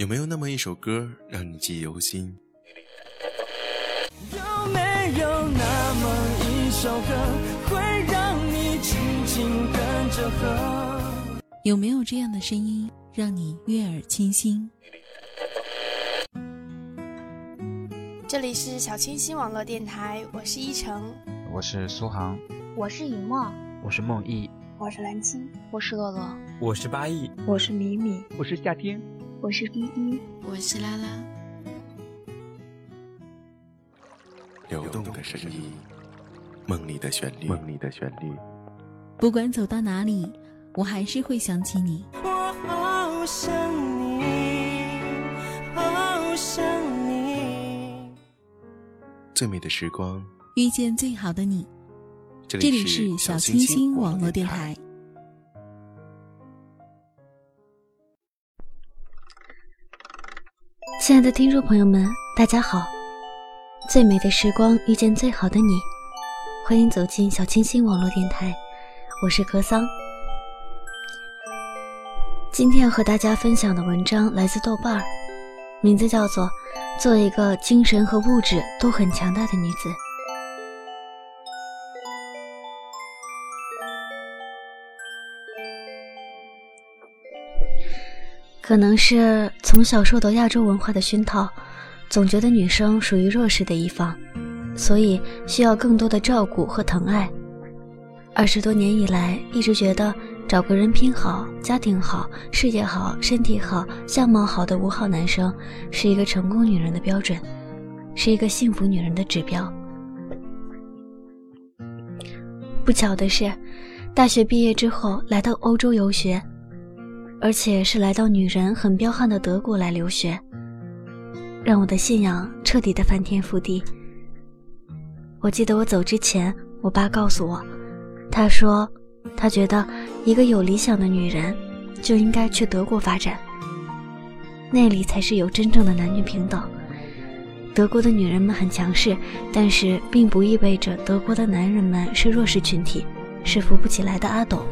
有没有那么一首歌让你记忆犹新？有没有那么一首歌会让你轻轻跟着和？有没有这样的声音让你悦耳清新？这里是小清新网络电台，我是依晨，我是苏杭，我是雨墨，我是梦忆，我是蓝青，我是洛洛，我是八亿，我是米米，我是夏天，我是依依，我是拉拉。流动的声音，梦里的旋律，梦里的旋律。不管走到哪里，我还是会想起你。我好想你，好想你。最美的时光，遇见最好的你。这里是小清新网络电台。亲爱的听众朋友们，大家好。最美的时光遇见最好的你，欢迎走进小清新网络电台，我是格桑。今天要和大家分享的文章来自豆瓣儿，名字叫做《做一个精神和物质都很强大的女子》。可能是从小受到亚洲文化的熏陶。总觉得女生属于弱势的一方，所以需要更多的照顾和疼爱。二十多年以来，一直觉得找个人品好、家庭好、事业好、身体好、相貌好的五好男生，是一个成功女人的标准，是一个幸福女人的指标。不巧的是，大学毕业之后来到欧洲游学，而且是来到女人很彪悍的德国来留学。让我的信仰彻底的翻天覆地。我记得我走之前，我爸告诉我，他说，他觉得一个有理想的女人就应该去德国发展，那里才是有真正的男女平等。德国的女人们很强势，但是并不意味着德国的男人们是弱势群体，是扶不起来的阿斗，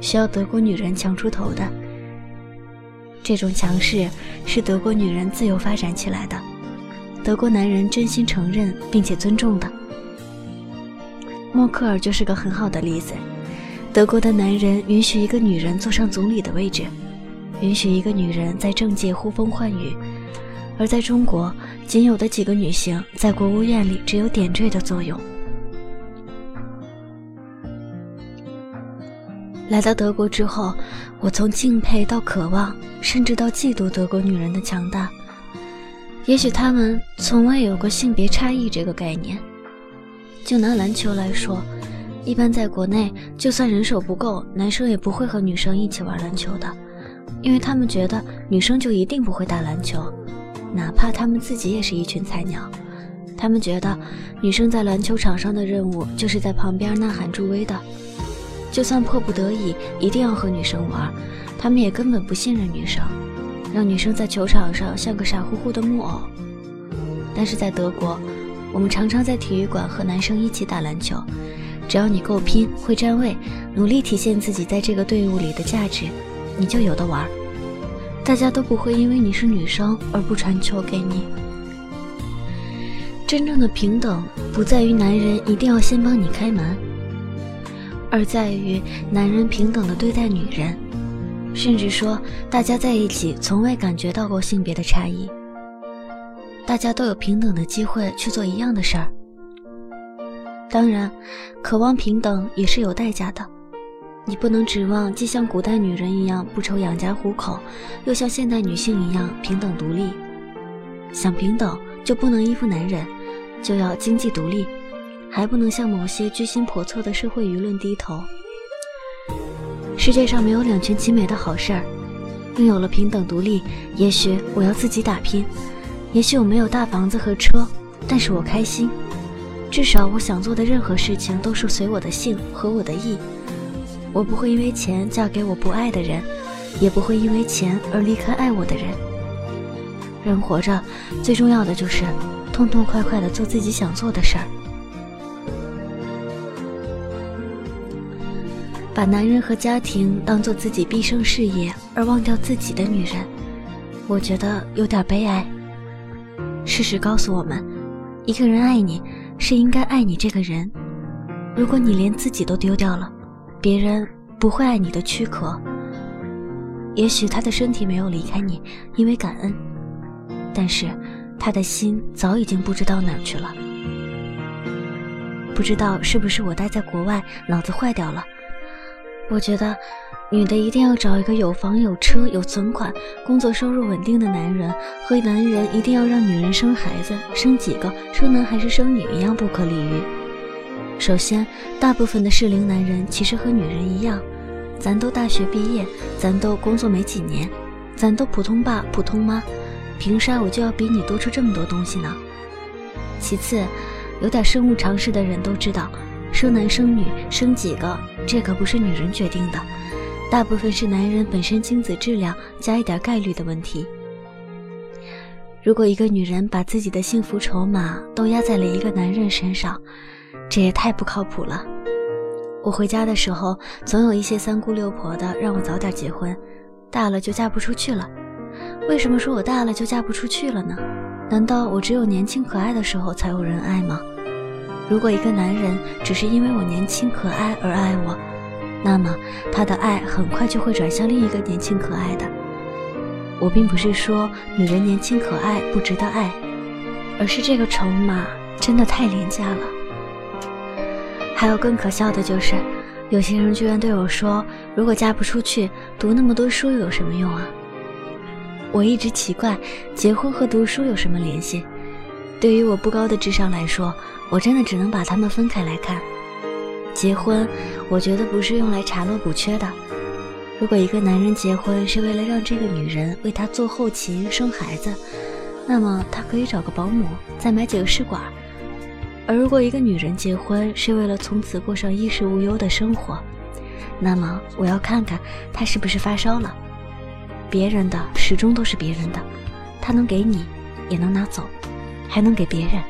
需要德国女人强出头的。这种强势是德国女人自由发展起来的，德国男人真心承认并且尊重的。默克尔就是个很好的例子。德国的男人允许一个女人坐上总理的位置，允许一个女人在政界呼风唤雨，而在中国，仅有的几个女性在国务院里只有点缀的作用。来到德国之后，我从敬佩到渴望，甚至到嫉妒德国女人的强大。也许她们从未有过性别差异这个概念。就拿篮球来说，一般在国内，就算人手不够，男生也不会和女生一起玩篮球的，因为他们觉得女生就一定不会打篮球，哪怕他们自己也是一群菜鸟。他们觉得女生在篮球场上的任务就是在旁边呐喊助威的。就算迫不得已一定要和女生玩，他们也根本不信任女生，让女生在球场上像个傻乎乎的木偶。但是在德国，我们常常在体育馆和男生一起打篮球，只要你够拼、会站位、努力体现自己在这个队伍里的价值，你就有的玩。大家都不会因为你是女生而不传球给你。真正的平等不在于男人一定要先帮你开门。而在于男人平等的对待女人，甚至说大家在一起从未感觉到过性别的差异，大家都有平等的机会去做一样的事儿。当然，渴望平等也是有代价的，你不能指望既像古代女人一样不愁养家糊口，又像现代女性一样平等独立。想平等就不能依附男人，就要经济独立。还不能向某些居心叵测的社会舆论低头。世界上没有两全其美的好事儿。拥有了平等独立，也许我要自己打拼，也许我没有大房子和车，但是我开心。至少我想做的任何事情都是随我的性和我的意。我不会因为钱嫁给我不爱的人，也不会因为钱而离开爱我的人。人活着最重要的就是痛痛快快的做自己想做的事儿。把男人和家庭当做自己毕生事业而忘掉自己的女人，我觉得有点悲哀。事实告诉我们，一个人爱你，是应该爱你这个人。如果你连自己都丢掉了，别人不会爱你的躯壳。也许他的身体没有离开你，因为感恩，但是他的心早已经不知道哪儿去了。不知道是不是我待在国外，脑子坏掉了？我觉得，女的一定要找一个有房有车有存款、工作收入稳定的男人，和男人一定要让女人生孩子，生几个，生男还是生女一样不可理喻。首先，大部分的适龄男人其实和女人一样，咱都大学毕业，咱都工作没几年，咱都普通爸普通妈，凭啥我就要比你多出这么多东西呢？其次，有点生物常识的人都知道。生男生女生几个，这可不是女人决定的，大部分是男人本身精子质量加一点概率的问题。如果一个女人把自己的幸福筹码都压在了一个男人身上，这也太不靠谱了。我回家的时候，总有一些三姑六婆的让我早点结婚，大了就嫁不出去了。为什么说我大了就嫁不出去了呢？难道我只有年轻可爱的时候才有人爱吗？如果一个男人只是因为我年轻可爱而爱我，那么他的爱很快就会转向另一个年轻可爱的。我并不是说女人年轻可爱不值得爱，而是这个筹码真的太廉价了。还有更可笑的就是，有些人居然对我说：“如果嫁不出去，读那么多书又有什么用啊？”我一直奇怪，结婚和读书有什么联系？对于我不高的智商来说，我真的只能把它们分开来看。结婚，我觉得不是用来查漏补缺的。如果一个男人结婚是为了让这个女人为他做后勤、生孩子，那么他可以找个保姆，再买几个试管。而如果一个女人结婚是为了从此过上衣食无忧的生活，那么我要看看她是不是发烧了。别人的始终都是别人的，他能给你，也能拿走。还能给别人。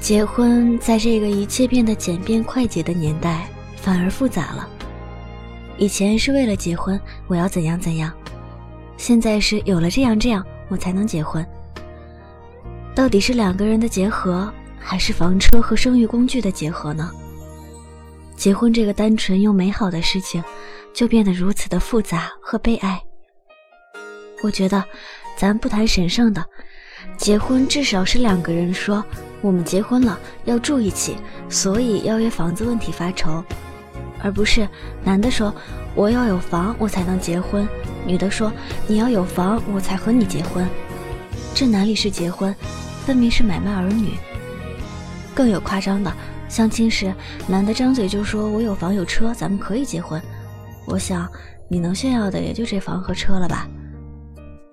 结婚在这个一切变得简便快捷的年代，反而复杂了。以前是为了结婚，我要怎样怎样；现在是有了这样这样，我才能结婚。到底是两个人的结合，还是房车和生育工具的结合呢？结婚这个单纯又美好的事情，就变得如此的复杂和悲哀。我觉得，咱不谈神圣的，结婚至少是两个人说我们结婚了要住一起，所以要为房子问题发愁，而不是男的说我要有房我才能结婚，女的说你要有房我才和你结婚，这哪里是结婚，分明是买卖儿女。更有夸张的，相亲时男的张嘴就说我有房有车，咱们可以结婚。我想你能炫耀的也就这房和车了吧。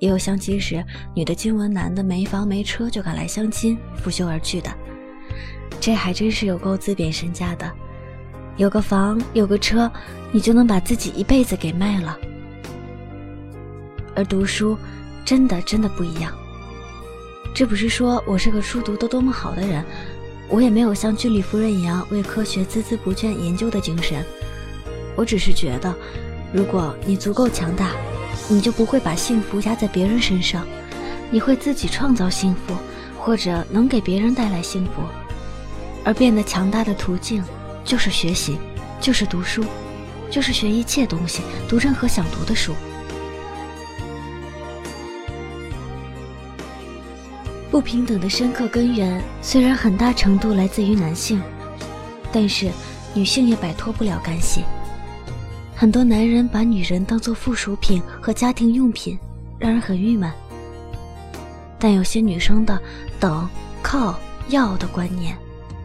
也有相亲时，女的惊闻男的没房没车就敢来相亲，拂袖而去的。这还真是有够自贬身价的。有个房有个车，你就能把自己一辈子给卖了。而读书，真的真的不一样。这不是说我是个书读的多么好的人，我也没有像居里夫人一样为科学孜孜不倦研究的精神。我只是觉得，如果你足够强大。你就不会把幸福压在别人身上，你会自己创造幸福，或者能给别人带来幸福。而变得强大的途径，就是学习，就是读书，就是学一切东西，读任何想读的书。不平等的深刻根源虽然很大程度来自于男性，但是女性也摆脱不了干系。很多男人把女人当做附属品和家庭用品，让人很郁闷。但有些女生的等、靠、要的观念，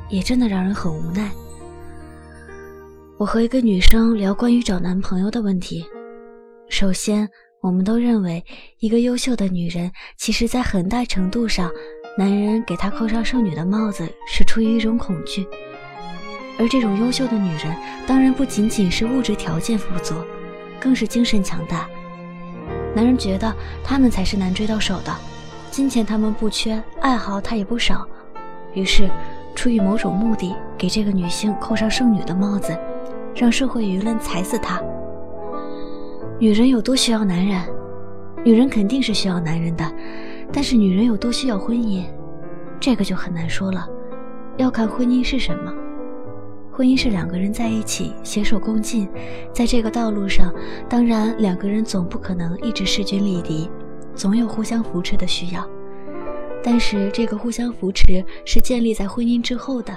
也真的让人很无奈。我和一个女生聊关于找男朋友的问题。首先，我们都认为，一个优秀的女人，其实在很大程度上，男人给她扣上剩女的帽子，是出于一种恐惧。而这种优秀的女人，当然不仅仅是物质条件富足，更是精神强大。男人觉得她们才是难追到手的，金钱他们不缺，爱好他也不少，于是出于某种目的，给这个女性扣上剩女的帽子，让社会舆论踩死她。女人有多需要男人？女人肯定是需要男人的，但是女人有多需要婚姻，这个就很难说了，要看婚姻是什么。婚姻是两个人在一起携手共进，在这个道路上，当然两个人总不可能一直势均力敌，总有互相扶持的需要。但是这个互相扶持是建立在婚姻之后的，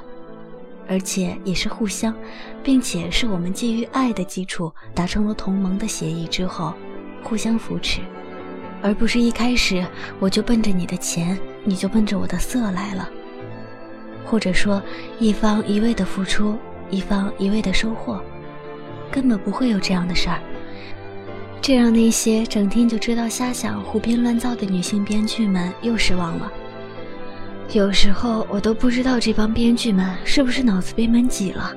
而且也是互相，并且是我们基于爱的基础达成了同盟的协议之后，互相扶持。而不是一开始我就奔着你的钱，你就奔着我的色来了，或者说一方一味的付出，一方一味的收获，根本不会有这样的事儿。这让那些整天就知道瞎想、胡编乱造的女性编剧们又失望了。有时候我都不知道这帮编剧们是不是脑子被闷挤了。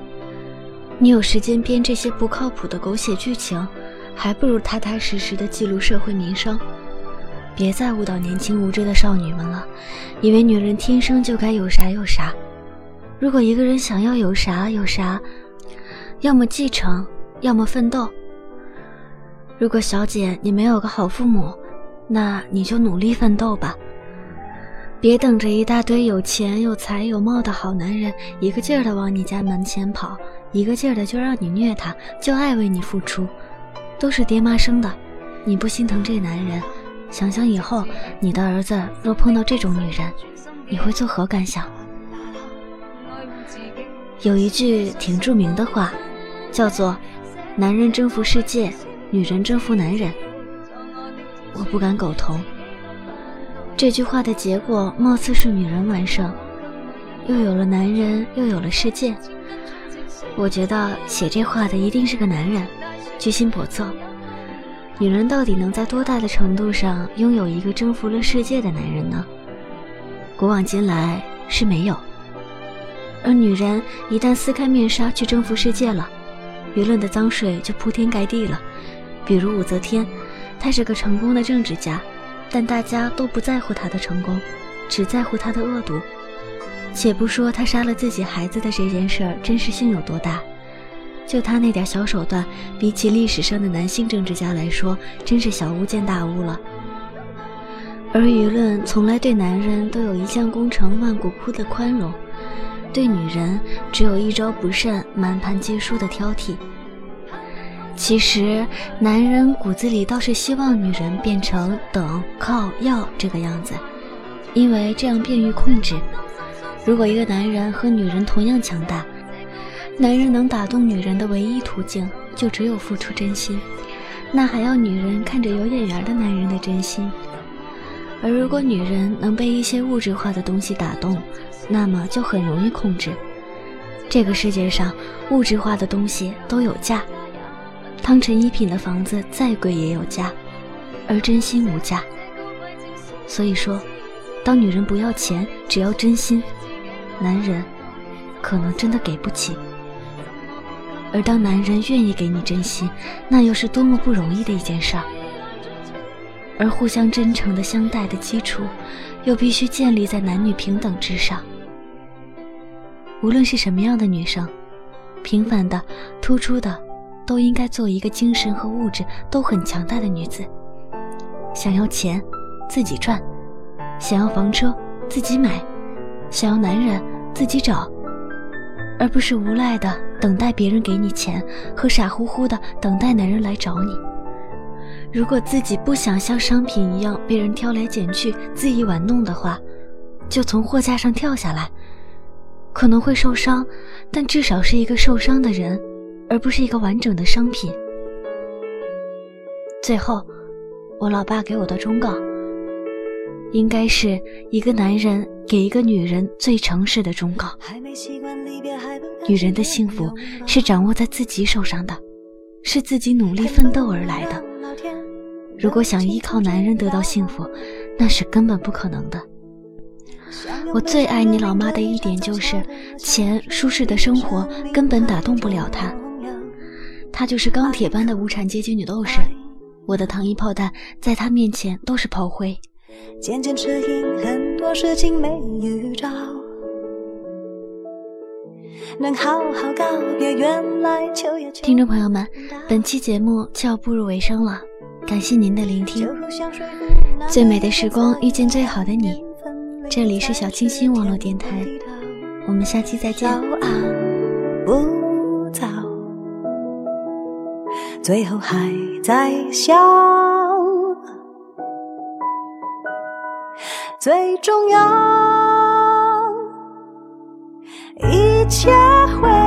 你有时间编这些不靠谱的狗血剧情，还不如踏踏实实的记录社会民生。别再误导年轻无知的少女们了，以为女人天生就该有啥有啥。如果一个人想要有啥有啥，要么继承，要么奋斗。如果小姐你没有个好父母，那你就努力奋斗吧。别等着一大堆有钱有才有貌的好男人一个劲儿的往你家门前跑，一个劲儿的就让你虐他，就爱为你付出，都是爹妈生的，你不心疼这男人？想想以后，你的儿子若碰到这种女人，你会作何感想？有一句挺著名的话，叫做“男人征服世界，女人征服男人”。我不敢苟同。这句话的结果，貌似是女人完胜，又有了男人，又有了世界。我觉得写这话的一定是个男人，居心叵测。女人到底能在多大的程度上拥有一个征服了世界的男人呢？古往今来是没有。而女人一旦撕开面纱去征服世界了，舆论的脏水就铺天盖地了。比如武则天，她是个成功的政治家，但大家都不在乎她的成功，只在乎她的恶毒。且不说她杀了自己孩子的这件事儿真实性有多大。就他那点小手段，比起历史上的男性政治家来说，真是小巫见大巫了。而舆论从来对男人都有一将功成万骨枯的宽容，对女人只有一招不慎满盘皆输的挑剔。其实，男人骨子里倒是希望女人变成等、靠、要这个样子，因为这样便于控制。如果一个男人和女人同样强大，男人能打动女人的唯一途径，就只有付出真心，那还要女人看着有眼缘的男人的真心。而如果女人能被一些物质化的东西打动，那么就很容易控制。这个世界上物质化的东西都有价，汤臣一品的房子再贵也有价，而真心无价。所以说，当女人不要钱，只要真心，男人可能真的给不起。而当男人愿意给你真心，那又是多么不容易的一件事儿。而互相真诚的相待的基础，又必须建立在男女平等之上。无论是什么样的女生，平凡的、突出的，都应该做一个精神和物质都很强大的女子。想要钱，自己赚；想要房车，自己买；想要男人，自己找。而不是无赖的等待别人给你钱，和傻乎乎的等待男人来找你。如果自己不想像商品一样被人挑来拣去、恣意玩弄的话，就从货架上跳下来。可能会受伤，但至少是一个受伤的人，而不是一个完整的商品。最后，我老爸给我的忠告，应该是一个男人给一个女人最诚实的忠告。女人的幸福是掌握在自己手上的，是自己努力奋斗而来的。如果想依靠男人得到幸福，那是根本不可能的。我最爱你老妈的一点就是，钱、舒适的生活根本打动不了她。她就是钢铁般的无产阶级女斗士，我的糖衣炮弹在她面前都是炮灰。渐渐适应很多事情没预兆。能好好告别原来听众朋友们，本期节目就要步入尾声了，感谢您的聆听。最美的时光遇见最好的你，这里是小清新网络电台，我们下期再见。不早，最后还在笑，最重要，一切会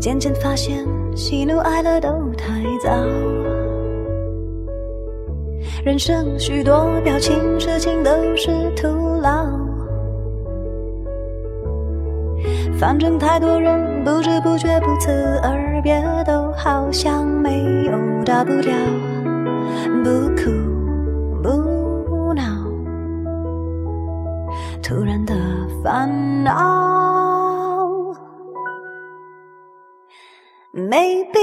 渐渐发现，喜怒哀乐都太早。人生许多表情，事情都是徒劳。反正太多人不知不觉不辞而别，都好像没有大不了，不哭不闹，突然的烦恼没必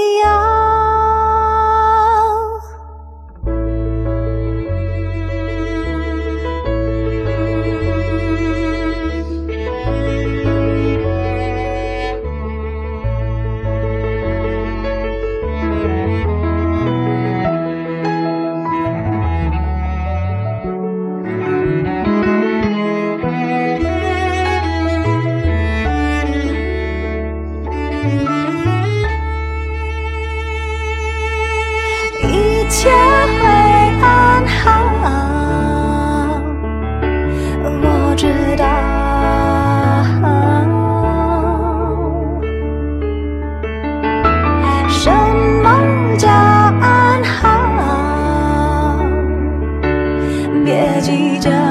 别计